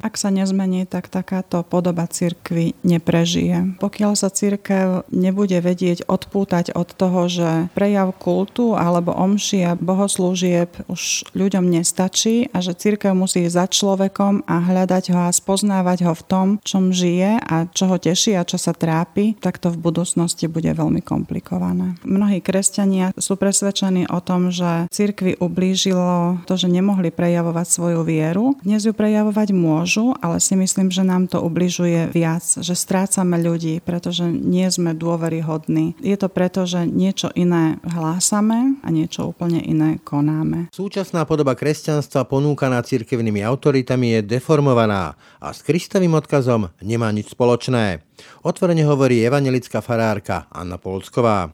Ak sa nezmení, tak takáto podoba cirkvy neprežije. Pokiaľ sa cirkev nebude vedieť odpútať od toho, že prejav kultu alebo omši a bohoslúžieb už ľuďom nestačí a že cirkev musí ísť za človekom a hľadať ho a spoznávať ho v tom, čom žije a čo ho teší a čo sa trápi, tak to v budúcnosti bude veľmi komplikované. Mnohí kresťania sú presvedčení o tom, že cirkvi ublížilo to, že nemohli prejavovať svoju vieru. Dnes ju prejavovať môžu môžu, ale si myslím, že nám to ubližuje viac, že strácame ľudí, pretože nie sme dôveryhodní. Je to preto, že niečo iné hlásame a niečo úplne iné konáme. Súčasná podoba kresťanstva ponúkaná cirkevnými autoritami je deformovaná a s Kristovým odkazom nemá nič spoločné. Otvorene hovorí evangelická farárka Anna Polsková.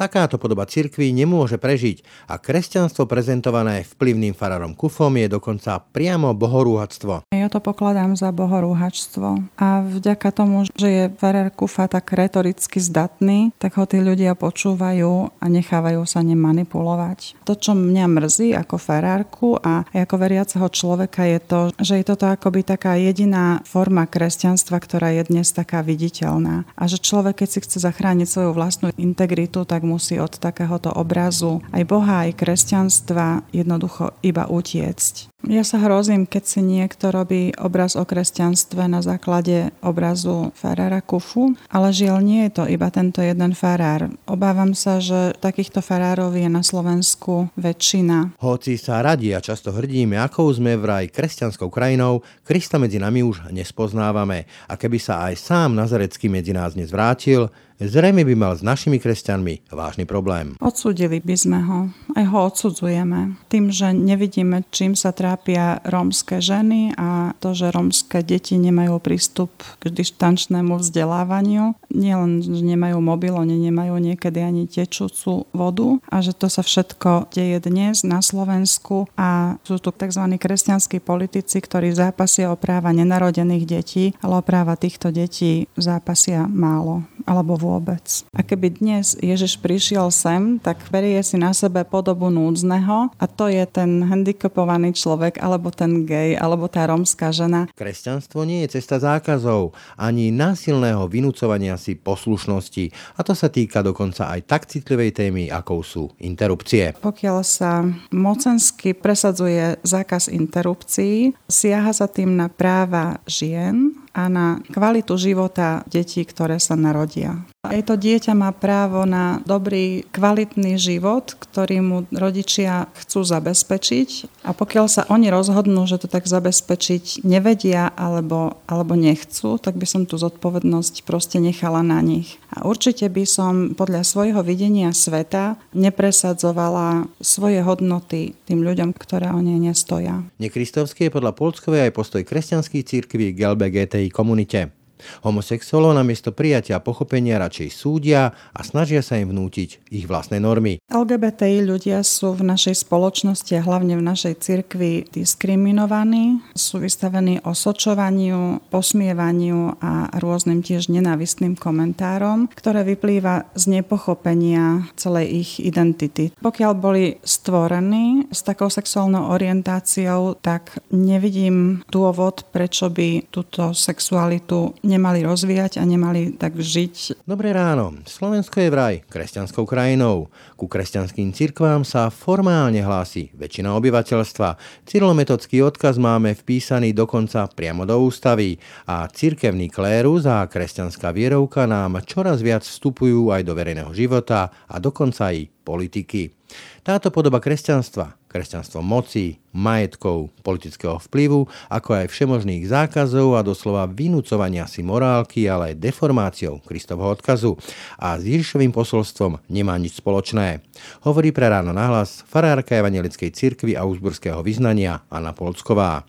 Takáto podoba cirkvy nemôže prežiť a kresťanstvo prezentované vplyvným farárom Kufom je dokonca priamo bohorúhactvo. Ja to pokladám za bohorúhačstvo a vďaka tomu, že je farár Kufa tak retoricky zdatný, tak ho tí ľudia počúvajú a nechávajú sa ním manipulovať. To, čo mňa mrzí ako farárku a ako veriaceho človeka je to, že je toto akoby taká jediná forma kresťanstva, ktorá je dnes taká viditeľná. A že človek, keď si chce zachrániť svoju vlastnú integritu, tak musí od takéhoto obrazu aj Boha, aj kresťanstva jednoducho iba utiecť. Ja sa hrozím, keď si niekto robí obraz o kresťanstve na základe obrazu farára Kufu, ale žiaľ nie je to iba tento jeden farár. Obávam sa, že takýchto farárov je na Slovensku väčšina. Hoci sa radi a často hrdíme, akou sme vraj kresťanskou krajinou, Krista medzi nami už nespoznávame. A keby sa aj sám Nazarecký medzi nás nezvrátil, zrejme by mal s našimi kresťanmi vážny problém. Odsudili by sme ho. Aj ho odsudzujeme. Tým, že nevidíme, čím sa trápia rómske ženy a to, že rómske deti nemajú prístup k dištančnému vzdelávaniu. Nielen, že nemajú mobil, oni nemajú niekedy ani tečúcu vodu a že to sa všetko deje dnes na Slovensku a sú tu tzv. kresťanskí politici, ktorí zápasia o práva nenarodených detí, ale o práva týchto detí zápasia málo alebo vôbec. A keby dnes Ježiš prišiel sem, tak berie si na sebe podobu núdzneho a to je ten handicapovaný človek, alebo ten gej, alebo tá romská žena. Kresťanstvo nie je cesta zákazov, ani násilného vynúcovania si poslušnosti a to sa týka dokonca aj tak citlivej témy, akou sú interrupcie. Pokiaľ sa mocensky presadzuje zákaz interrupcií, siaha sa tým na práva žien, a na kvalitu života detí, ktoré sa narodia. Aj to dieťa má právo na dobrý, kvalitný život, ktorý mu rodičia chcú zabezpečiť a pokiaľ sa oni rozhodnú, že to tak zabezpečiť nevedia alebo, alebo nechcú, tak by som tú zodpovednosť proste nechala na nich. A určite by som podľa svojho videnia sveta nepresadzovala svoje hodnoty tým ľuďom, ktoré o ne nestoja. Nekristovský je podľa Polskovej aj postoj kresťanských církví k LBGTI komunite. Homosexuálov namiesto prijatia a pochopenia radšej súdia a snažia sa im vnútiť ich vlastné normy. LGBTI ľudia sú v našej spoločnosti a hlavne v našej cirkvi diskriminovaní, sú vystavení osočovaniu, posmievaniu a rôznym tiež nenávistným komentárom, ktoré vyplýva z nepochopenia celej ich identity. Pokiaľ boli stvorení s takou sexuálnou orientáciou, tak nevidím dôvod, prečo by túto sexualitu nemali rozvíjať a nemali tak žiť. Dobré ráno. Slovensko je vraj kresťanskou krajinou. Ku kresťanským cirkvám sa formálne hlási väčšina obyvateľstva. Cyrilometodský odkaz máme vpísaný dokonca priamo do ústavy a cirkevný klérus a kresťanská vierovka nám čoraz viac vstupujú aj do verejného života a dokonca aj politiky. Táto podoba kresťanstva kresťanstvo moci, majetkov, politického vplyvu, ako aj všemožných zákazov a doslova vynúcovania si morálky, ale aj deformáciou Kristovho odkazu. A s Ježišovým posolstvom nemá nič spoločné. Hovorí pre ráno nahlas farárka Evangelickej cirkvi a uzburského vyznania Anna Polsková.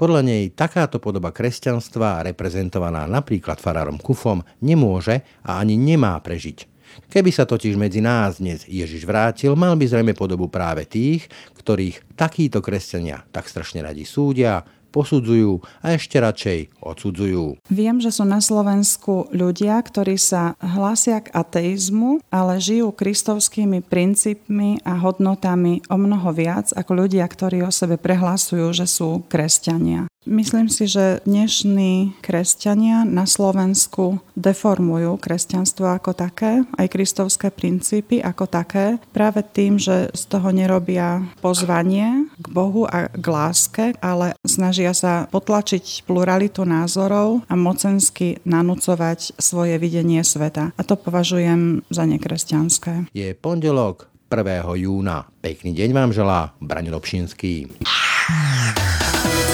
Podľa nej takáto podoba kresťanstva, reprezentovaná napríklad farárom Kufom, nemôže a ani nemá prežiť. Keby sa totiž medzi nás dnes Ježiš vrátil, mal by zrejme podobu práve tých, ktorých takíto kresťania tak strašne radi súdia, posudzujú a ešte radšej odsudzujú. Viem, že sú na Slovensku ľudia, ktorí sa hlásia k ateizmu, ale žijú kristovskými princípmi a hodnotami o mnoho viac ako ľudia, ktorí o sebe prehlásujú, že sú kresťania. Myslím si, že dnešní kresťania na Slovensku deformujú kresťanstvo ako také, aj kristovské princípy ako také, práve tým, že z toho nerobia pozvanie k Bohu a k láske, ale snažia sa potlačiť pluralitu názorov a mocensky nanúcovať svoje videnie sveta. A to považujem za nekresťanské. Je pondelok 1. júna. Pekný deň vám želá Braň Dobšinský.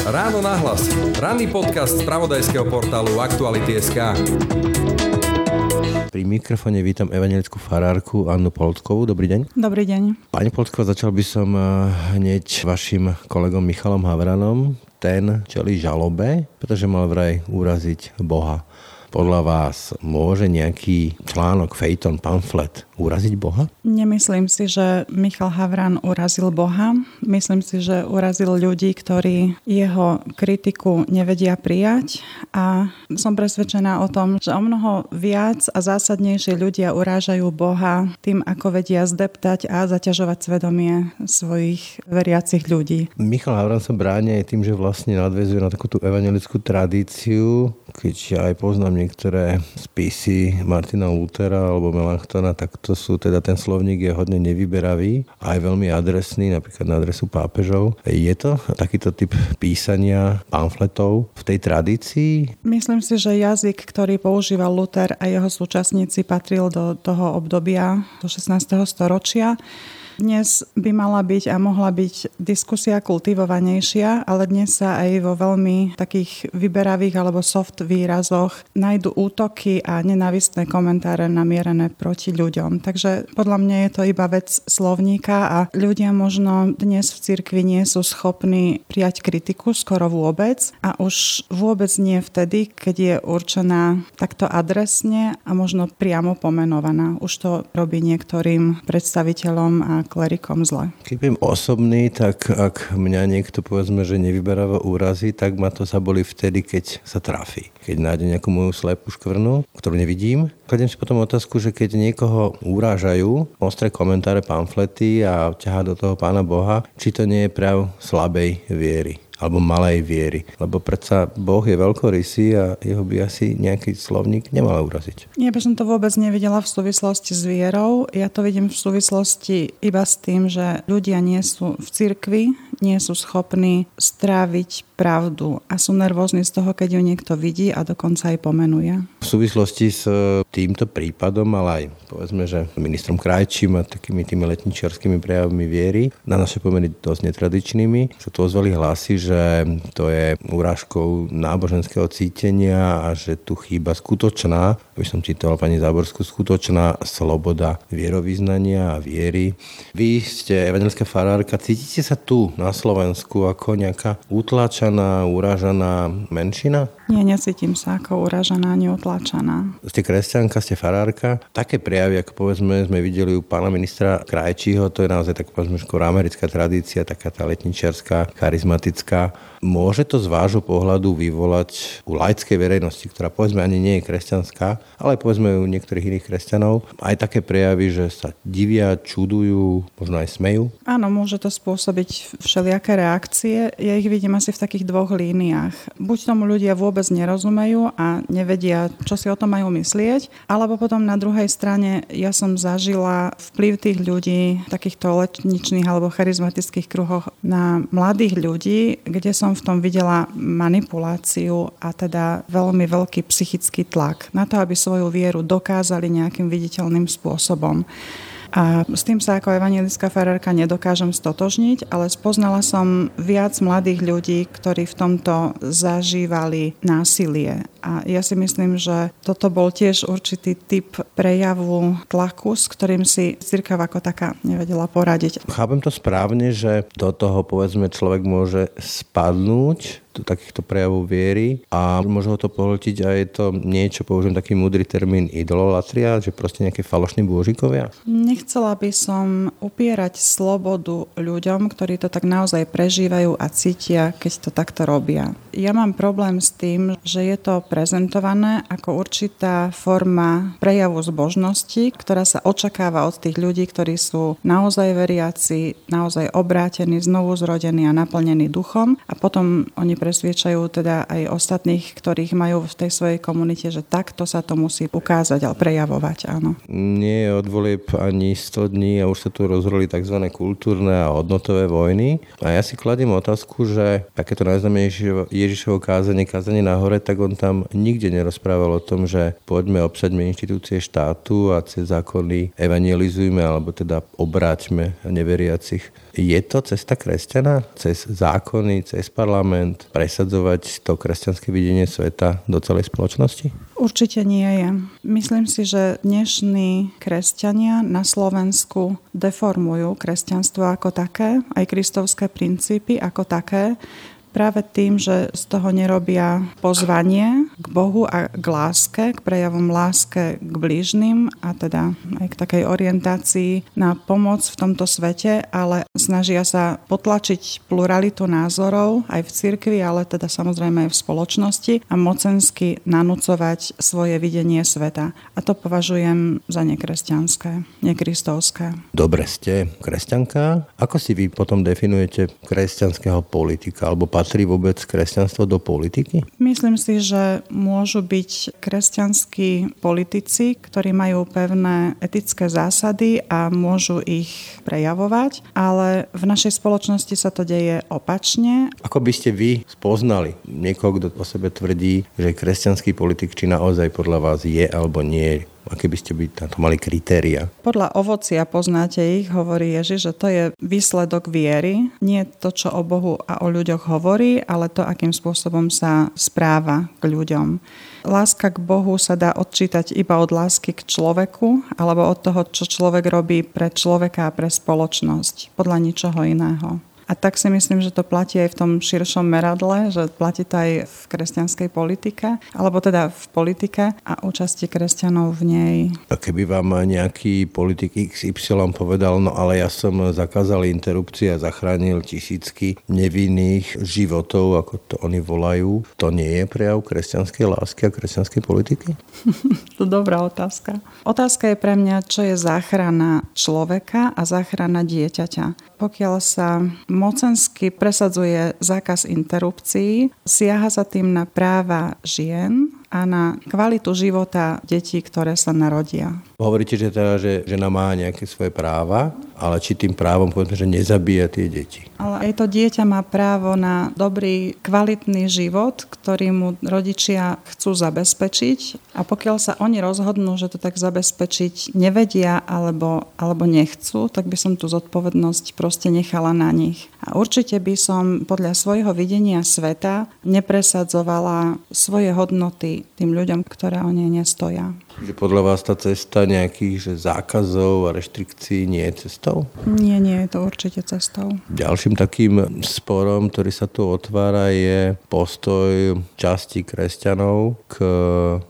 Ráno nahlas. Ranný podcast z pravodajského portálu Aktuality.sk Pri mikrofone vítam evangelickú farárku Annu Polskovú. Dobrý deň. Dobrý deň. Pani Polsková, začal by som eh, hneď vašim kolegom Michalom Havranom. Ten čeli žalobe, pretože mal vraj uraziť Boha. Podľa vás môže nejaký článok, fejton, pamflet uraziť Boha? Nemyslím si, že Michal Havran urazil Boha. Myslím si, že urazil ľudí, ktorí jeho kritiku nevedia prijať a som presvedčená o tom, že o mnoho viac a zásadnejšie ľudia urážajú Boha tým, ako vedia zdeptať a zaťažovať svedomie svojich veriacich ľudí. Michal Havran sa bráni aj tým, že vlastne nadvezuje na takú tú evangelickú tradíciu, keď ja aj poznám niektoré spisy Martina Lutera alebo Melanchtona, tak to sú teda ten slovník je hodne nevyberavý a aj veľmi adresný, napríklad na adresu pápežov. Je to takýto typ písania pamfletov v tej tradícii? Myslím si, že jazyk, ktorý používal Luther a jeho súčasníci patril do toho obdobia do 16. storočia. Dnes by mala byť a mohla byť diskusia kultivovanejšia, ale dnes sa aj vo veľmi takých vyberavých alebo soft výrazoch nájdu útoky a nenávistné komentáre namierené proti ľuďom. Takže podľa mňa je to iba vec slovníka a ľudia možno dnes v cirkvi nie sú schopní prijať kritiku skoro vôbec a už vôbec nie vtedy, keď je určená takto adresne a možno priamo pomenovaná. Už to robí niektorým predstaviteľom a klerikom zle. Keď budem osobný, tak ak mňa niekto povedzme, že nevyberáva úrazy, tak ma to zaboli vtedy, keď sa trafí. Keď nájde nejakú moju slepú škvrnu, ktorú nevidím, kladiem si potom otázku, že keď niekoho urážajú, ostré komentáre, pamflety a ťahá do toho pána Boha, či to nie je prav slabej viery alebo malej viery. Lebo predsa Boh je veľkorysý a jeho by asi nejaký slovník nemal uraziť. Ja by som to vôbec nevidela v súvislosti s vierou. Ja to vidím v súvislosti iba s tým, že ľudia nie sú v cirkvi, nie sú schopní stráviť pravdu a sú nervózni z toho, keď ju niekto vidí a dokonca aj pomenuje. V súvislosti s týmto prípadom, ale aj povedzme, že ministrom Krajčím a takými tými letničiarskými prejavmi viery, na naše pomery dosť netradičnými, sa tu ozvali hlasy, že to je urážkou náboženského cítenia a že tu chýba skutočná, aby som citoval pani Záborskú, skutočná sloboda vierovýznania a viery. Vy ste evangelická farárka, cítite sa tu na Slovensku ako nejaká utlačaná, uražaná menšina? Nie, necítim sa ako uražaná ani utlačaná. Ste kresťanka, ste farárka. Také prejavy, ako povedzme, sme videli u pána ministra Krajčího, to je naozaj tak povedzme skôr americká tradícia, taká tá letničiarská, charizmatická. Môže to z vášho pohľadu vyvolať u laickej verejnosti, ktorá povedzme ani nie je kresťanská, ale povedzme u niektorých iných kresťanov, aj také prejavy, že sa divia, čudujú, možno aj smejú? Áno, môže to spôsobiť všelijaké reakcie. Ja ich vidím asi v takých dvoch líniách. Buď tomu ľudia vôbec nerozumejú a nevedia, čo si o tom majú myslieť, alebo potom na druhej strane ja som zažila vplyv tých ľudí, takýchto letničných alebo charizmatických kruhoch na mladých ľudí, kde som v tom videla manipuláciu a teda veľmi veľký psychický tlak na to, aby svoju vieru dokázali nejakým viditeľným spôsobom A s tým sa ako evangelická farárka nedokážem stotožniť, ale spoznala som viac mladých ľudí, ktorí v tomto zažívali násilie. A ja si myslím, že toto bol tiež určitý typ prejavu tlaku, s ktorým si církev ako taká nevedela poradiť. Chápem to správne, že do toho povedzme človek môže spadnúť takýchto prejavov viery a môže ho to pohltiť a je to niečo, použijem taký múdry termín idololatria, že proste nejaké falošní bôžikovia? Nechcela by som upierať slobodu ľuďom, ktorí to tak naozaj prežívajú a cítia, keď to takto robia. Ja mám problém s tým, že je to prezentované ako určitá forma prejavu zbožnosti, ktorá sa očakáva od tých ľudí, ktorí sú naozaj veriaci, naozaj obrátení, znovu zrodení a naplnení duchom a potom oni presviečajú teda aj ostatných, ktorých majú v tej svojej komunite, že takto sa to musí ukázať a prejavovať, áno. Nie je od volieb ani 100 dní a už sa tu rozhroli tzv. kultúrne a hodnotové vojny. A ja si kladím otázku, že takéto najznamejšie Ježišovo kázanie, kázanie na hore, tak on tam nikde nerozprával o tom, že poďme obsaďme inštitúcie štátu a cez zákony evangelizujme alebo teda obráťme neveriacich. Je to cesta kresťana? Cez zákony, cez parlament? Presadzovať to kresťanské videnie sveta do celej spoločnosti? Určite nie je. Myslím si, že dnešní kresťania na Slovensku deformujú kresťanstvo ako také, aj kristovské princípy ako také, práve tým, že z toho nerobia pozvanie k Bohu a k láske, k prejavom láske k blížnym a teda aj k takej orientácii na pomoc v tomto svete, ale snažia sa potlačiť pluralitu názorov aj v cirkvi, ale teda samozrejme aj v spoločnosti a mocensky nanúcovať svoje videnie sveta. A to považujem za nekresťanské, nekristovské. Dobre ste kresťanka. Ako si vy potom definujete kresťanského politika alebo patrí vôbec kresťanstvo do politiky? Myslím si, že môžu byť kresťanskí politici, ktorí majú pevné etické zásady a môžu ich prejavovať, ale v našej spoločnosti sa to deje opačne. Ako by ste vy spoznali niekoho, kto o sebe tvrdí, že kresťanský politik, či naozaj podľa vás je alebo nie Aké by ste by na to mali kritéria? Podľa ovocia poznáte ich, hovorí Ježiš, že to je výsledok viery. Nie to, čo o Bohu a o ľuďoch hovorí, ale to, akým spôsobom sa správa k ľuďom. Láska k Bohu sa dá odčítať iba od lásky k človeku alebo od toho, čo človek robí pre človeka a pre spoločnosť, podľa ničoho iného. A tak si myslím, že to platí aj v tom širšom meradle, že platí to aj v kresťanskej politike, alebo teda v politike a účasti kresťanov v nej. A keby vám nejaký politik XY povedal, no ale ja som zakázal interrupcie a zachránil tisícky nevinných životov, ako to oni volajú, to nie je prejav kresťanskej lásky a kresťanskej politiky? to dobrá otázka. Otázka je pre mňa, čo je záchrana človeka a záchrana dieťaťa. Pokiaľ sa mocensky presadzuje zákaz interrupcií, siaha sa tým na práva žien a na kvalitu života detí, ktoré sa narodia. Hovoríte, že, teda, že žena má nejaké svoje práva, ale či tým právom povedzme, že nezabíja tie deti. Ale aj to dieťa má právo na dobrý, kvalitný život, ktorý mu rodičia chcú zabezpečiť a pokiaľ sa oni rozhodnú, že to tak zabezpečiť nevedia alebo, alebo nechcú, tak by som tú zodpovednosť proste nechala na nich. A určite by som podľa svojho videnia sveta nepresadzovala svoje hodnoty tým ľuďom, ktoré o nej nestoja. Že podľa vás tá cesta nejakých že zákazov a reštrikcií nie je cestou? Nie, nie je to určite cestou. Ďalším takým sporom, ktorý sa tu otvára, je postoj časti kresťanov k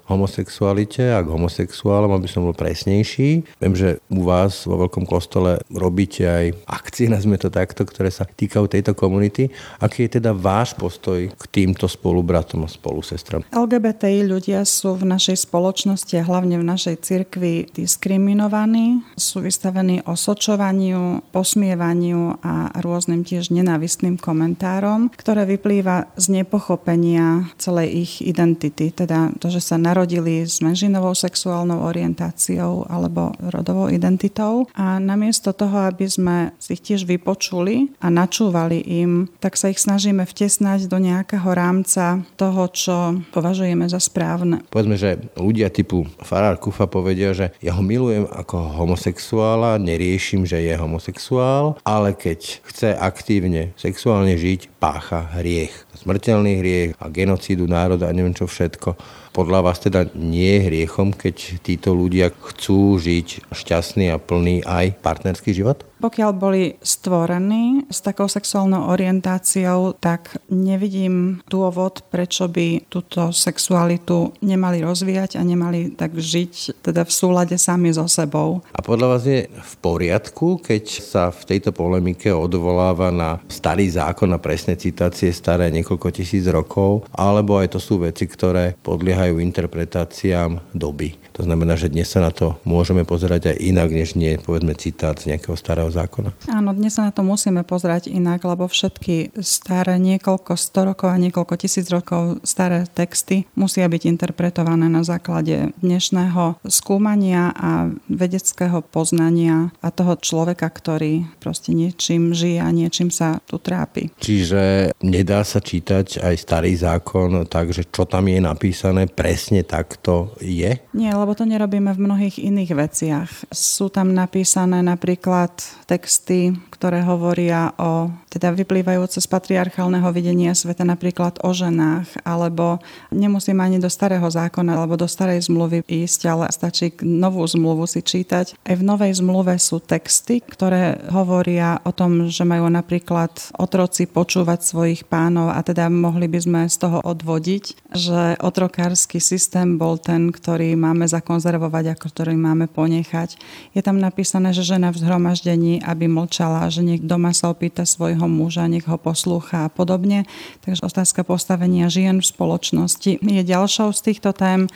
homosexualite a k homosexuálom, aby som bol presnejší. Viem, že u vás vo Veľkom kostole robíte aj akcie, nazme to takto, ktoré sa týkajú tejto komunity. Aký je teda váš postoj k týmto spolubratom a spolusestram? LGBTI ľudia sú v našej spoločnosti a hlavne v našej cirkvi diskriminovaní, sú vystavení osočovaniu posmievaniu a rôznym tiež nenávistným komentárom, ktoré vyplýva z nepochopenia celej ich identity, teda to, že sa narodili s menšinovou sexuálnou orientáciou alebo rodovou identitou. A namiesto toho, aby sme si ich tiež vypočuli a načúvali im, tak sa ich snažíme vtesnať do nejakého rámca toho, čo považujeme za správne. Povedzme, že ľudia typu Farar Kufa povedia, že ja ho milujem ako homosexuála, neriešim, že je homosexuál, ale keď chce aktívne sexuálne žiť, pácha hriech. Smrteľný hriech a genocídu národa a neviem čo všetko. Podľa vás teda nie je hriechom, keď títo ľudia chcú žiť šťastný a plný aj partnerský život? Pokiaľ boli stvorení s takou sexuálnou orientáciou, tak nevidím dôvod, prečo by túto sexualitu nemali rozvíjať a nemali tak žiť teda v súlade sami so sebou. A podľa vás je v poriadku, keď sa v tejto polemike odvoláva na starý zákon a presné citácie staré niekoľko tisíc rokov, alebo aj to sú veci, ktoré podliehajú interpretáciám doby. To znamená, že dnes sa na to môžeme pozerať aj inak, než nie povedzme citát z nejakého starého zákona. Áno, dnes sa na to musíme pozerať inak, lebo všetky staré niekoľko sto rokov a niekoľko tisíc rokov staré texty musia byť interpretované na základe dnešného skúmania a vedeckého poznania a toho človeka, ktorý proste niečím žije a niečím sa tu trápi. Čiže nedá sa čítať aj starý zákon tak, že čo tam je napísané, presne takto je? Nie, lebo to nerobíme v mnohých iných veciach. Sú tam napísané napríklad texty, ktoré hovoria o, teda vyplývajúce z patriarchálneho videnia sveta napríklad o ženách, alebo nemusím ani do starého zákona alebo do starej zmluvy ísť, ale stačí novú zmluvu si čítať. Aj v novej zmluve sú texty, ktoré hovoria o tom, že majú napríklad otroci počúvať svojich pánov a teda mohli by sme z toho odvodiť, že otrokársky systém bol ten, ktorý máme zakonzervovať a ktorý máme ponechať. Je tam napísané, že žena v zhromaždení, aby mlčala, že nech doma sa opýta svojho muža, nech ho poslúcha a podobne. Takže otázka postavenia žien v spoločnosti je ďalšou z týchto tém.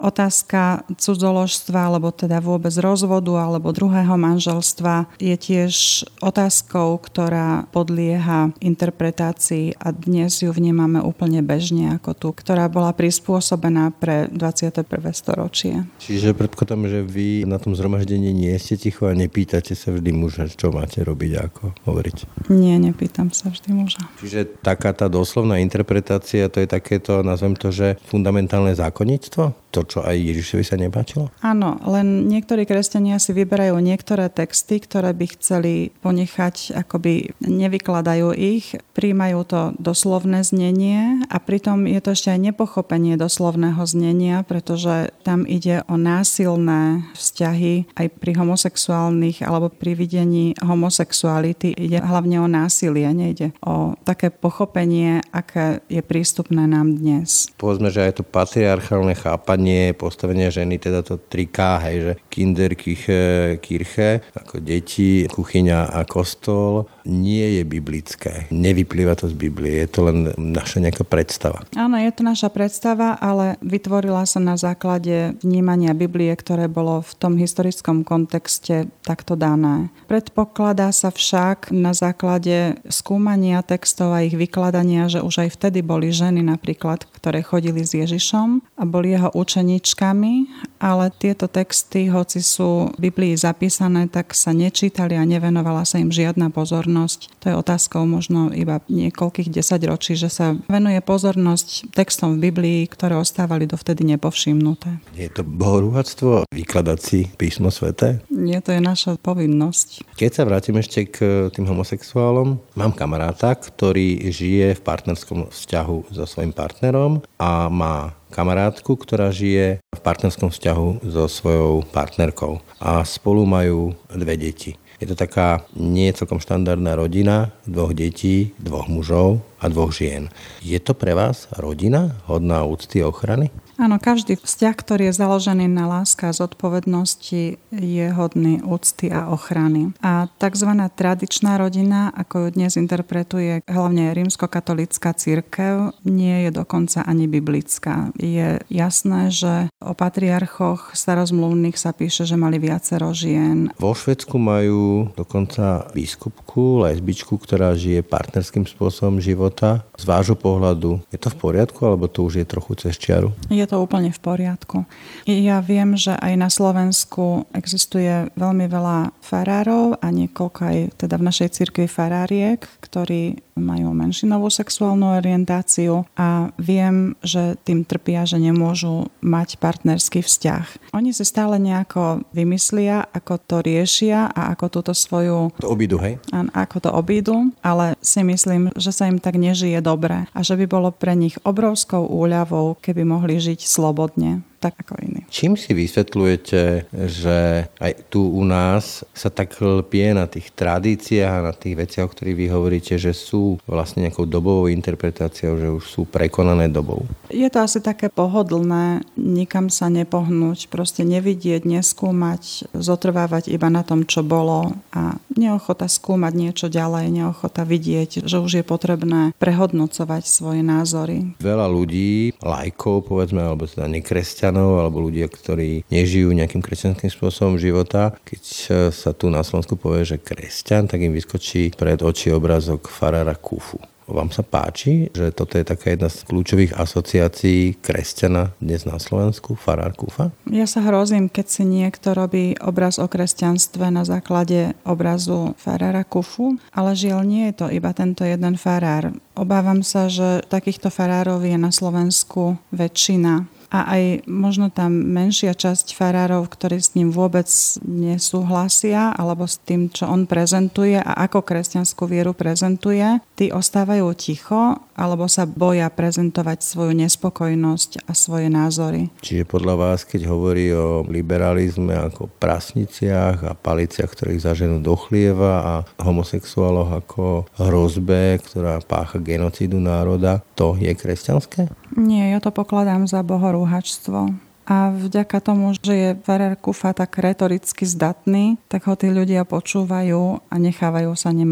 Otázka cudzoložstva, alebo teda vôbec rozvodu alebo druhého manželstva je tiež otázkou, ktorá podlieha interpretácii a dnes ju vnímame úplne bežne ako tu, ktorá bola prispôsobená pre 21. storočie. Čiže predpokladám, že vy na tom zhromaždení nie ste ticho a nepýtate sa vždy muža, čo máte robiť a ako hovoriť. Nie, nepýtam sa vždy muža. Čiže taká tá doslovná interpretácia, to je takéto, nazvem to, že fundamentálne zákonníctvo? To, čo aj Ježišovi sa nepáčilo? Áno, len niektorí kresťania si vyberajú niektoré texty, ktoré by chceli ponechať, akoby nevykladajú ich, príjmajú to doslovné znenie a pritom je to ešte aj nepochopenie doslovného znenia, pretože tam ide o násilné vzťahy aj pri homosexuálnych alebo pri videní homosexuality. Ide hlavne o násilie, nejde o také pochopenie, aké je prístupné nám dnes. Povedzme, že aj to patriarchálne chápanie postavenia ženy, teda to 3K, hej, že kinder, kiche, kirche, ako deti, kuchyňa a kostol, nie je biblické. Nevyplýva to z Biblie, je to len naša nejaká predstava. Áno, je to naša predstava, ale vytvorila sa na základe vnímania Biblie, ktoré bolo v tom historickom kontexte takto dané. Predpokladá sa však na základe skúmania textov a ich vykladania, že už aj vtedy boli ženy napríklad, ktoré chodili s Ježišom a boli jeho učeničkami, ale tieto texty, hoci sú v Biblii zapísané, tak sa nečítali a nevenovala sa im žiadna pozornosť. To je otázkou možno iba niekoľkých desaťročí, že sa venuje pozornosť textom v Biblii, ktoré ostávali dovtedy nepovšimnuté. Je to bohorúhactvo vykladať si písmo sveté? Nie, to je naša povinnosť. Keď sa vrátim ešte k tým homosexuálom, mám kamaráta, ktorý žije v partnerskom vzťahu so svojím partnerom a má kamarátku, ktorá žije v partnerskom vzťahu so svojou partnerkou a spolu majú dve deti. Je to taká nie celkom štandardná rodina, dvoch detí, dvoch mužov a dvoch žien. Je to pre vás rodina hodná úcty a ochrany? Áno, každý vzťah, ktorý je založený na láske a zodpovednosti, je hodný úcty a ochrany. A tzv. tradičná rodina, ako ju dnes interpretuje hlavne rímskokatolická církev, nie je dokonca ani biblická. Je jasné, že o patriarchoch starozmluvných sa píše, že mali viacero žien. Vo Švedsku majú dokonca biskupku, lesbičku, ktorá žije partnerským spôsobom života. Z vášho pohľadu je to v poriadku, alebo to už je trochu cez čiaru? Je to úplne v poriadku. Ja viem, že aj na Slovensku existuje veľmi veľa farárov a niekoľko aj teda v našej cirkvi faráriek, ktorí majú menšinovú sexuálnu orientáciu a viem, že tým trpia, že nemôžu mať partnerský vzťah. Oni si stále nejako vymyslia, ako to riešia a ako túto svoju... To obídu, hej? Ako to obídu, ale si myslím, že sa im tak nežije dobre a že by bolo pre nich obrovskou úľavou, keby mohli žiť slobodne tak ako iní. Čím si vysvetľujete, že aj tu u nás sa tak lpie na tých tradíciách a na tých veciach, o ktorých vy hovoríte, že sú vlastne nejakou dobovou interpretáciou, že už sú prekonané dobou? Je to asi také pohodlné, nikam sa nepohnúť, proste nevidieť, neskúmať, zotrvávať iba na tom, čo bolo a neochota skúmať niečo ďalej, neochota vidieť, že už je potrebné prehodnocovať svoje názory. Veľa ľudí, lajkov povedzme, alebo teda nekresťanov, kresťanov alebo ľudia, ktorí nežijú nejakým kresťanským spôsobom života. Keď sa tu na Slovensku povie, že kresťan, tak im vyskočí pred oči obrazok farára Kufu. Vám sa páči, že toto je taká jedna z kľúčových asociácií kresťana dnes na Slovensku, farár Kufa? Ja sa hrozím, keď si niekto robí obraz o kresťanstve na základe obrazu farára Kufu, ale žiaľ nie je to iba tento jeden farár. Obávam sa, že takýchto farárov je na Slovensku väčšina a aj možno tam menšia časť farárov, ktorí s ním vôbec nesúhlasia alebo s tým, čo on prezentuje a ako kresťanskú vieru prezentuje, tí ostávajú ticho alebo sa boja prezentovať svoju nespokojnosť a svoje názory. Čiže podľa vás, keď hovorí o liberalizme ako prasniciach a paliciach, ktorých zaženú do chlieva a homosexuáloch ako hrozbe, ktorá pácha genocídu národa, to je kresťanské? Nie, ja to pokladám za bohorúhačstvo. A vďaka tomu, že je Ferrer Kufa tak retoricky zdatný, tak ho tí ľudia počúvajú a nechávajú sa ním.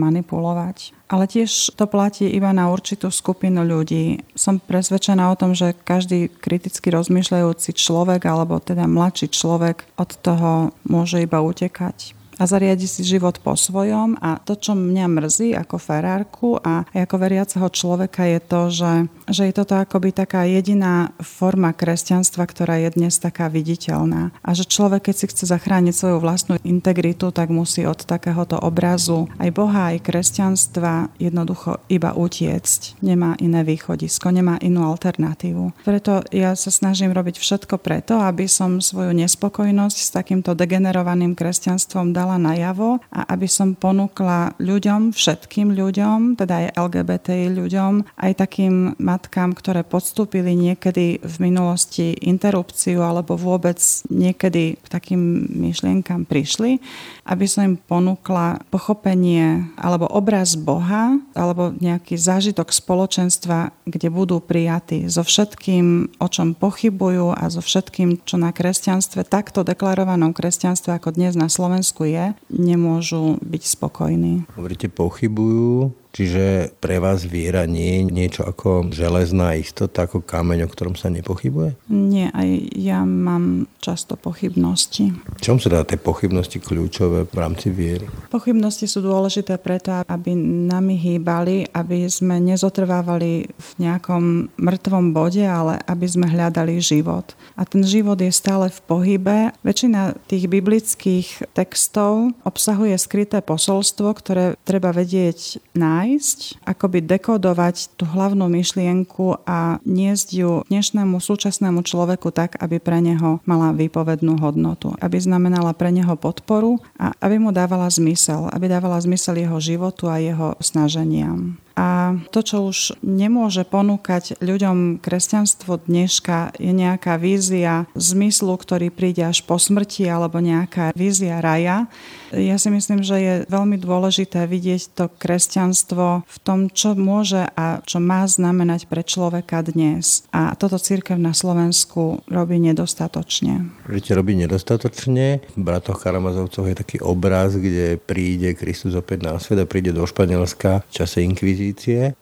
Ale tiež to platí iba na určitú skupinu ľudí. Som presvedčená o tom, že každý kriticky rozmýšľajúci človek, alebo teda mladší človek od toho môže iba utekať a zariadi si život po svojom a to, čo mňa mrzí ako farárku a ako veriaceho človeka je to, že, že je toto akoby taká jediná forma kresťanstva, ktorá je dnes taká viditeľná a že človek, keď si chce zachrániť svoju vlastnú integritu, tak musí od takéhoto obrazu aj Boha, aj kresťanstva jednoducho iba utiecť. Nemá iné východisko, nemá inú alternatívu. Preto ja sa snažím robiť všetko preto, aby som svoju nespokojnosť s takýmto degenerovaným kresťanstvom dala dala najavo a aby som ponúkla ľuďom, všetkým ľuďom, teda aj LGBTI ľuďom, aj takým matkám, ktoré podstúpili niekedy v minulosti interrupciu alebo vôbec niekedy k takým myšlienkam prišli, aby som im ponúkla pochopenie alebo obraz Boha alebo nejaký zážitok spoločenstva, kde budú prijatí so všetkým, o čom pochybujú a so všetkým, čo na kresťanstve, takto deklarovanom kresťanstve, ako dnes na Slovensku je, nemôžu byť spokojní. Hovoríte, pochybujú, Čiže pre vás viera nie je niečo ako železná istota, ako kameň, o ktorom sa nepochybuje? Nie, aj ja mám často pochybnosti. Čom sa dá tie pochybnosti kľúčové v rámci viery? Pochybnosti sú dôležité preto, aby nami hýbali, aby sme nezotrvávali v nejakom mŕtvom bode, ale aby sme hľadali život. A ten život je stále v pohybe. Väčšina tých biblických textov obsahuje skryté posolstvo, ktoré treba vedieť nájsť nájsť, akoby dekodovať tú hlavnú myšlienku a niesť ju dnešnému súčasnému človeku tak, aby pre neho mala výpovednú hodnotu, aby znamenala pre neho podporu a aby mu dávala zmysel, aby dávala zmysel jeho životu a jeho snaženiam. A to, čo už nemôže ponúkať ľuďom kresťanstvo dneška, je nejaká vízia zmyslu, ktorý príde až po smrti, alebo nejaká vízia raja. Ja si myslím, že je veľmi dôležité vidieť to kresťanstvo v tom, čo môže a čo má znamenať pre človeka dnes. A toto církev na Slovensku robí nedostatočne. Viete, robí nedostatočne. V Bratoch Karamazovcoch je taký obraz, kde príde Kristus opäť na svet a príde do Španielska v čase inkvizície.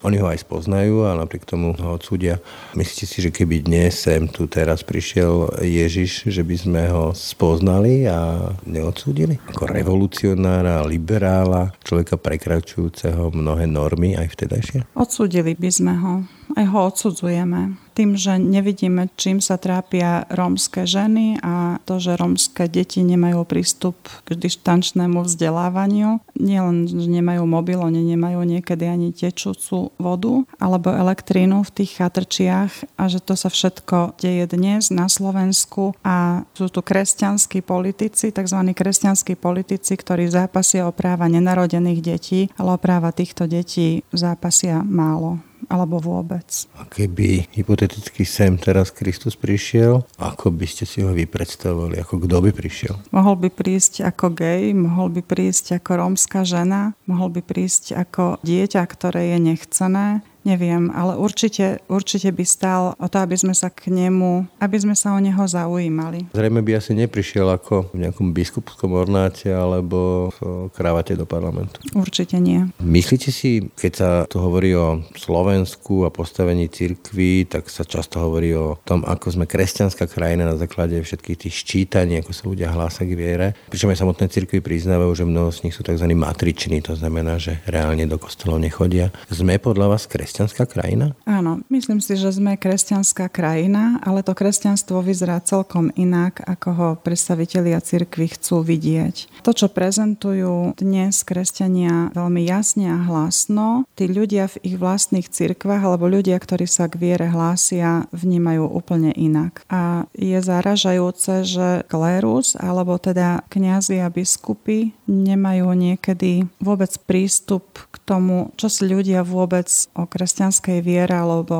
Oni ho aj spoznajú a napriek tomu ho odsúdia. Myslíte si, že keby dnes sem tu teraz prišiel Ježiš, že by sme ho spoznali a neodsúdili? Ako revolucionára, liberála, človeka prekračujúceho mnohé normy aj vtedajšie? Odsúdili by sme ho. Aj ho odsudzujeme tým, že nevidíme, čím sa trápia rómske ženy a to, že rómske deti nemajú prístup k dištančnému vzdelávaniu. Nielen, že nemajú mobil, oni nemajú niekedy ani tečúcu vodu alebo elektrínu v tých chatrčiach a že to sa všetko deje dnes na Slovensku a sú tu kresťanskí politici, tzv. kresťanskí politici, ktorí zápasia o práva nenarodených detí, ale o práva týchto detí zápasia málo alebo vôbec. A keby hypoteticky sem teraz Kristus prišiel, ako by ste si ho vy predstavovali? Ako kto by prišiel? Mohol by prísť ako gej, mohol by prísť ako rómska žena, mohol by prísť ako dieťa, ktoré je nechcené, Neviem, ale určite, určite by stál o to, aby sme sa k nemu, aby sme sa o neho zaujímali. Zrejme by asi neprišiel ako v nejakom biskupskom ornáte alebo v kravate do parlamentu. Určite nie. Myslíte si, keď sa tu hovorí o Slovensku a postavení cirkví, tak sa často hovorí o tom, ako sme kresťanská krajina na základe všetkých tých ščítaní, ako sa ľudia hlásia k viere. Pričom aj samotné cirkvy priznávajú, že mnoho z nich sú tzv. matriční, to znamená, že reálne do kostolov nechodia. Sme podľa vás kresťanská kresťanská krajina? Áno, myslím si, že sme kresťanská krajina, ale to kresťanstvo vyzerá celkom inak, ako ho predstavitelia cirkvy chcú vidieť. To, čo prezentujú dnes kresťania veľmi jasne a hlasno, tí ľudia v ich vlastných cirkvách alebo ľudia, ktorí sa k viere hlásia, vnímajú úplne inak. A je zaražajúce, že klérus alebo teda kňazi a biskupy nemajú niekedy vôbec prístup k tomu, čo si ľudia vôbec o kresťanskej viere alebo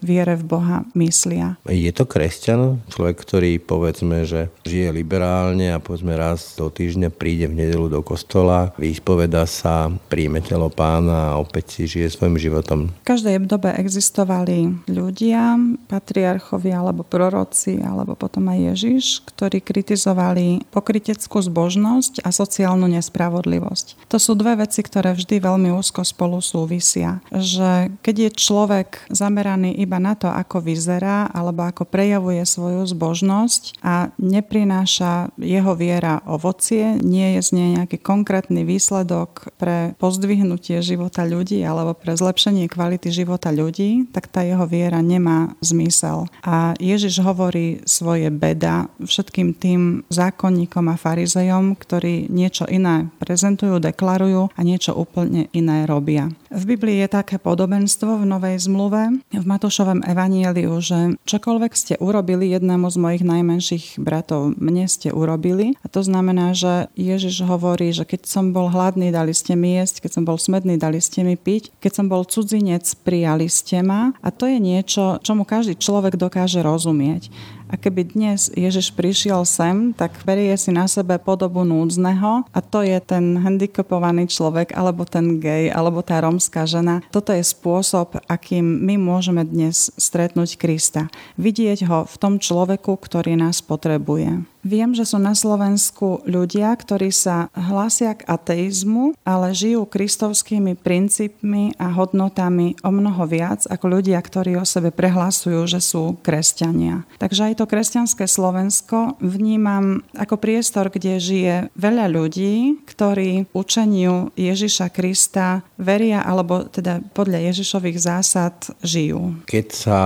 viere v Boha myslia. Je to kresťan, človek, ktorý povedzme, že žije liberálne a povedzme raz do týždňa príde v nedelu do kostola, vyspoveda sa, príjme telo pána a opäť si žije svojim životom. V každej dobe existovali ľudia, patriarchovia alebo proroci, alebo potom aj Ježiš, ktorí kritizovali pokryteckú zbožnosť a sociálnu nespravodlivosť. To sú dve veci, ktoré vždy veľmi úzko spolu súvisia. Že keď je človek zameraný iba na to, ako vyzerá alebo ako prejavuje svoju zbožnosť a neprináša jeho viera ovocie, nie je z nej nejaký konkrétny výsledok pre pozdvihnutie života ľudí alebo pre zlepšenie kvality života ľudí, tak tá jeho viera nemá zmysel. A Ježiš hovorí svoje beda všetkým tým zákonníkom a farizejom, ktorí niečo iné prezentujú, deklarujú a niečo úplne iné robia. V Biblii je také podobenstvo, v Novej zmluve v Matúšovom evanieliu, že čokoľvek ste urobili jednému z mojich najmenších bratov, mne ste urobili. A to znamená, že Ježiš hovorí, že keď som bol hladný, dali ste mi jesť, keď som bol smedný, dali ste mi piť, keď som bol cudzinec, prijali ste ma. A to je niečo, čomu každý človek dokáže rozumieť. A keby dnes Ježiš prišiel sem, tak berie si na sebe podobu núdzneho a to je ten handicapovaný človek, alebo ten gej, alebo tá romská žena. Toto je spôsob, akým my môžeme dnes stretnúť Krista. Vidieť ho v tom človeku, ktorý nás potrebuje. Viem, že sú na Slovensku ľudia, ktorí sa hlásia k ateizmu, ale žijú kristovskými princípmi a hodnotami o mnoho viac ako ľudia, ktorí o sebe prehlasujú, že sú kresťania. Takže aj to kresťanské Slovensko vnímam ako priestor, kde žije veľa ľudí, ktorí učeniu Ježiša Krista veria alebo teda podľa Ježišových zásad žijú. Keď sa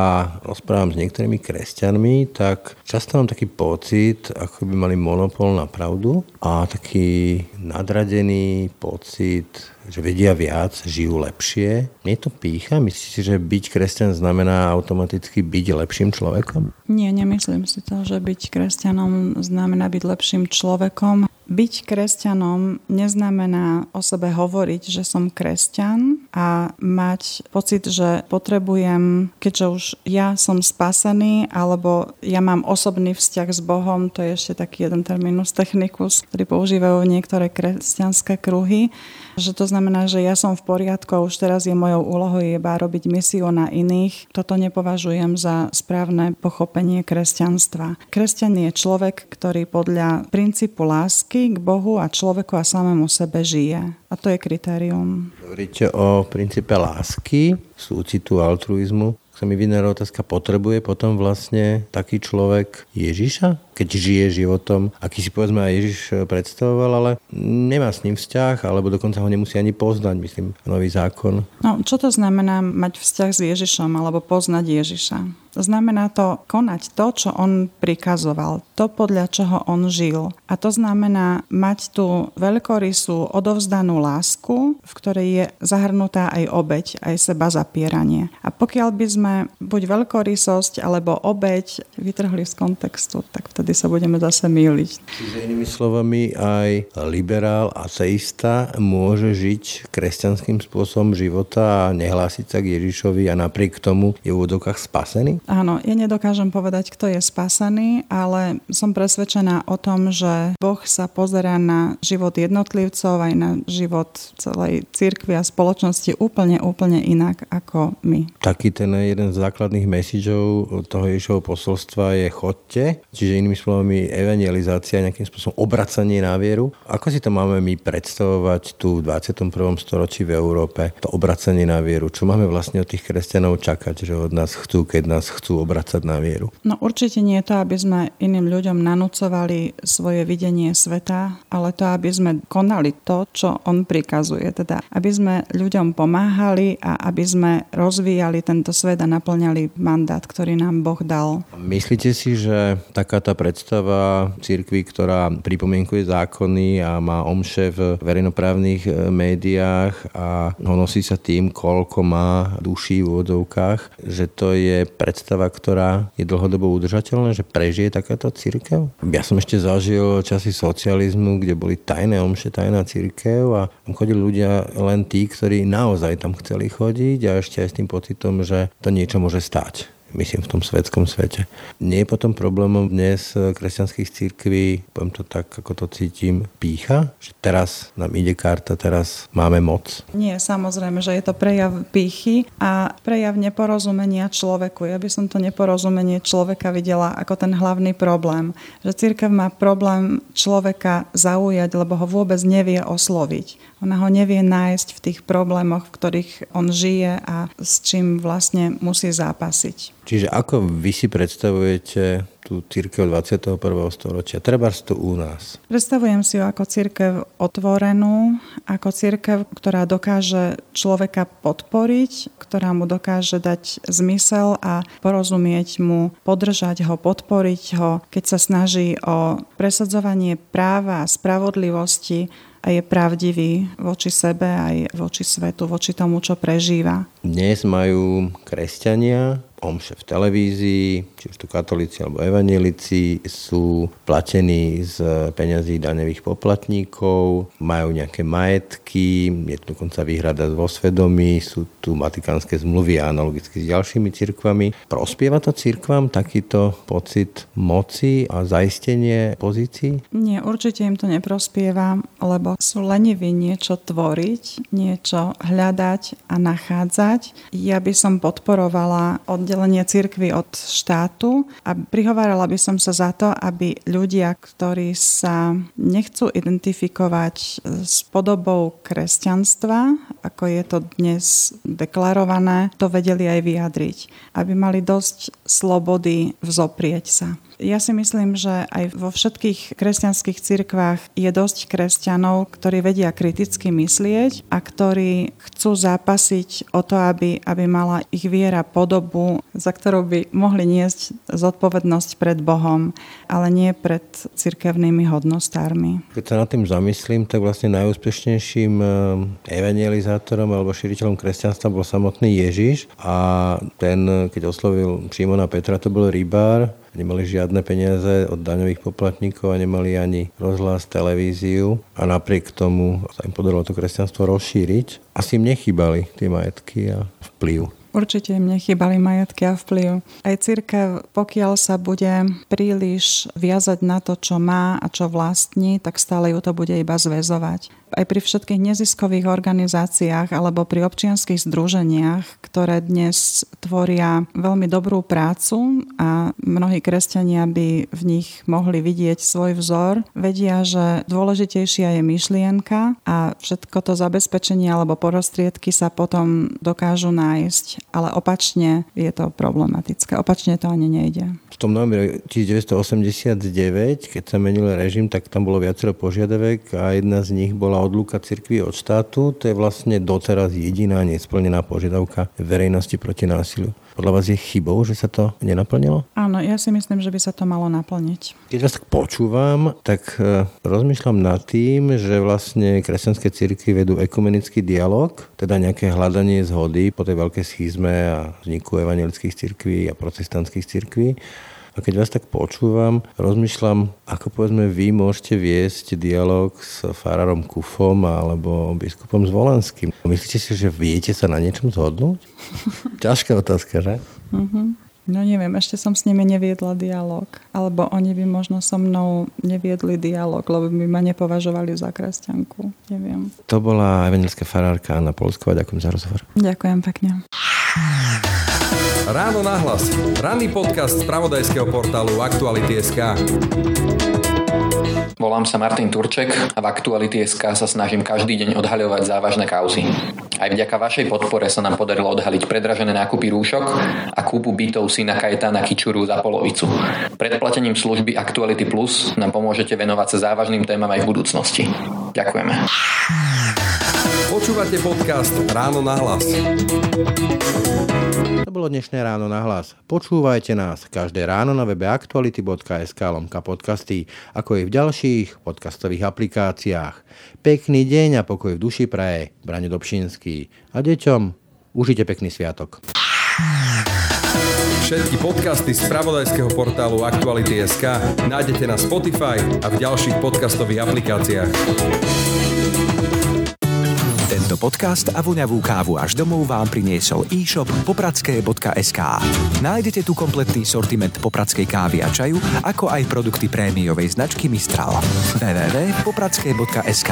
rozprávam s niektorými kresťanmi, tak často mám taký pocit, ako by mali monopol na pravdu a taký nadradený pocit, že vedia viac, žijú lepšie. Je to pícha? Myslíte že byť kresťan znamená automaticky byť lepším človekom? Nie, nemyslím si to, že byť kresťanom znamená byť lepším človekom. Byť kresťanom neznamená o sebe hovoriť, že som kresťan, a mať pocit, že potrebujem, keďže už ja som spasený, alebo ja mám osobný vzťah s Bohom, to je ešte taký jeden terminus technicus, ktorý používajú niektoré kresťanské kruhy, že to znamená, že ja som v poriadku a už teraz je mojou úlohou iba robiť misiu na iných. Toto nepovažujem za správne pochopenie kresťanstva. Kresťan je človek, ktorý podľa princípu lásky k Bohu a človeku a samému sebe žije. A to je kritérium. Hovoríte o princípe lásky, súcitu, altruizmu sa mi vynára otázka, potrebuje potom vlastne taký človek Ježiša? keď žije životom, aký si povedzme aj Ježiš e, predstavoval, ale nemá s ním vzťah, alebo dokonca ho nemusí ani poznať, myslím, nový zákon. No, čo to znamená mať vzťah s Ježišom alebo poznať Ježiša? Znamená to konať to, čo on prikazoval, to podľa čoho on žil. A to znamená mať tú veľkorysú odovzdanú lásku, v ktorej je zahrnutá aj obeď, aj seba zapieranie. Pokiaľ by sme buď veľkorysosť alebo obeď vytrhli z kontextu, tak vtedy sa budeme zase míliť. Čiže inými slovami aj liberál, ateista môže žiť kresťanským spôsobom života a nehlásiť sa k Ježišovi a napriek tomu je v úvodokách spasený? Áno, ja nedokážem povedať, kto je spasený, ale som presvedčená o tom, že Boh sa pozerá na život jednotlivcov aj na život celej cirkvi a spoločnosti úplne, úplne inak ako my. Taký ten jeden z základných messageov toho Ježišovho posolstva je chodte, čiže inými slovami evangelizácia, nejakým spôsobom obracanie na vieru. Ako si to máme my predstavovať tu v 21. storočí v Európe, to obracanie na vieru? Čo máme vlastne od tých kresťanov čakať, že od nás chcú, keď nás chcú obracať na vieru? No určite nie je to, aby sme iným ľuďom nanúcovali svoje videnie sveta, ale to, aby sme konali to, čo on prikazuje. Teda, aby sme ľuďom pomáhali a aby sme rozvíjali tento svet a naplňali mandát, ktorý nám Boh dal. Myslíte si, že taká tá predstava cirkvi, ktorá pripomienkuje zákony a má omše v verejnoprávnych e, médiách a nosí sa tým, koľko má duší v úvodovkách, že to je predstava, ktorá je dlhodobo udržateľná, že prežije takáto církev? Ja som ešte zažil časy socializmu, kde boli tajné omše, tajná církev a tam chodili ľudia len tí, ktorí naozaj tam chceli chodiť a ešte aj s tým pocitom, že to niečo môže stať myslím v tom svetskom svete. Nie je potom problémom dnes kresťanských církví, poviem to tak, ako to cítim, pícha? Že teraz nám ide karta, teraz máme moc? Nie, samozrejme, že je to prejav pýchy a prejav neporozumenia človeku. Ja by som to neporozumenie človeka videla ako ten hlavný problém. Že církev má problém človeka zaujať, lebo ho vôbec nevie osloviť. Ona ho nevie nájsť v tých problémoch, v ktorých on žije a s čím vlastne musí zápasiť. Čiže ako vy si predstavujete tú církev 21. storočia, treba tu u nás? Predstavujem si ju ako církev otvorenú, ako církev, ktorá dokáže človeka podporiť, ktorá mu dokáže dať zmysel a porozumieť mu, podržať ho, podporiť ho, keď sa snaží o presadzovanie práva a spravodlivosti a je pravdivý voči sebe aj voči svetu, voči tomu, čo prežíva. Dnes majú kresťania omše v televízii, či už tu katolíci alebo evanelici, sú platení z peňazí daňových poplatníkov, majú nejaké majetky, je tu dokonca výhrada vo svedomí, sú tu vatikánske zmluvy analogicky s ďalšími cirkvami. Prospieva to cirkvám takýto pocit moci a zaistenie pozícií? Nie, určite im to neprospieva, lebo sú leniví niečo tvoriť, niečo hľadať a nachádzať. Ja by som podporovala od oddelenie cirkvy od štátu a prihovárala by som sa za to, aby ľudia, ktorí sa nechcú identifikovať s podobou kresťanstva, ako je to dnes deklarované, to vedeli aj vyjadriť. Aby mali dosť slobody vzoprieť sa. Ja si myslím, že aj vo všetkých kresťanských cirkvách je dosť kresťanov, ktorí vedia kriticky myslieť a ktorí chcú zápasiť o to, aby, aby mala ich viera podobu, za ktorou by mohli niesť zodpovednosť pred Bohom, ale nie pred cirkevnými hodnostármi. Keď sa nad tým zamyslím, tak vlastne najúspešnejším eh, evangelizátorom alebo širiteľom kresťanstva bol samotný Ježiš a ten, keď oslovil Šimona Petra, to bol rybár, nemali žiadne peniaze od daňových poplatníkov a nemali ani rozhlas, televíziu a napriek tomu sa im podarilo to kresťanstvo rozšíriť. Asi im nechýbali tie majetky a vplyv. Určite im nechybali majetky a vplyv. Aj církev, pokiaľ sa bude príliš viazať na to, čo má a čo vlastní, tak stále ju to bude iba zväzovať aj pri všetkých neziskových organizáciách alebo pri občianských združeniach, ktoré dnes tvoria veľmi dobrú prácu a mnohí kresťania by v nich mohli vidieť svoj vzor, vedia, že dôležitejšia je myšlienka a všetko to zabezpečenie alebo prostriedky sa potom dokážu nájsť, ale opačne je to problematické. Opačne to ani nejde. V tom novembri 1989, keď sa menil režim, tak tam bolo viacero požiadavek a jedna z nich bola odluka cirkvi od štátu. To je vlastne doteraz jediná nesplnená požiadavka verejnosti proti násiliu. Podľa vás je chybou, že sa to nenaplnilo? Áno, ja si myslím, že by sa to malo naplniť. Keď vás tak počúvam, tak e, rozmýšľam nad tým, že vlastne kresťanské cirkvi vedú ekumenický dialog, teda nejaké hľadanie zhody po tej veľkej schizme a vzniku evangelických cirkví a protestantských cirkví a keď vás tak počúvam, rozmýšľam, ako povedzme vy môžete viesť dialog s farárom Kufom alebo biskupom Zvolenským. Myslíte si, že viete sa na niečom zhodnúť? Ťažká otázka, že? Uh-huh. No neviem, ešte som s nimi neviedla dialog. Alebo oni by možno so mnou neviedli dialog, lebo by ma nepovažovali za kresťanku. Neviem. To bola evangelská farárka Anna Polsková. Ďakujem za rozhovor. Ďakujem pekne. Ráno nahlas. Ranný podcast z pravodajského portálu Aktuality.sk. Volám sa Martin Turček a v Aktuality.sk sa snažím každý deň odhaľovať závažné kauzy. Aj vďaka vašej podpore sa nám podarilo odhaliť predražené nákupy rúšok a kúpu bytov syna Kajetána Kičuru za polovicu. Predplatením služby Actuality Plus nám pomôžete venovať sa závažným témam aj v budúcnosti. Ďakujeme. Počúvate podcast Ráno na hlas. To bolo dnešné ráno na hlas. Počúvajte nás každé ráno na webe aktuality.sk lomka podcasty, ako i v ďalších podcastových aplikáciách. Pekný deň a pokoj v duši praje. Brane Dobšinský. A deťom užite pekný sviatok. Všetky podcasty z pravodajského portálu Aktuality.sk nájdete na Spotify a v ďalších podcastových aplikáciách. Tento podcast a voňavú kávu až domov vám priniesol e-shop popradské.sk. Nájdete tu kompletný sortiment popradskej kávy a čaju, ako aj produkty prémiovej značky Mistral. www.popradské.sk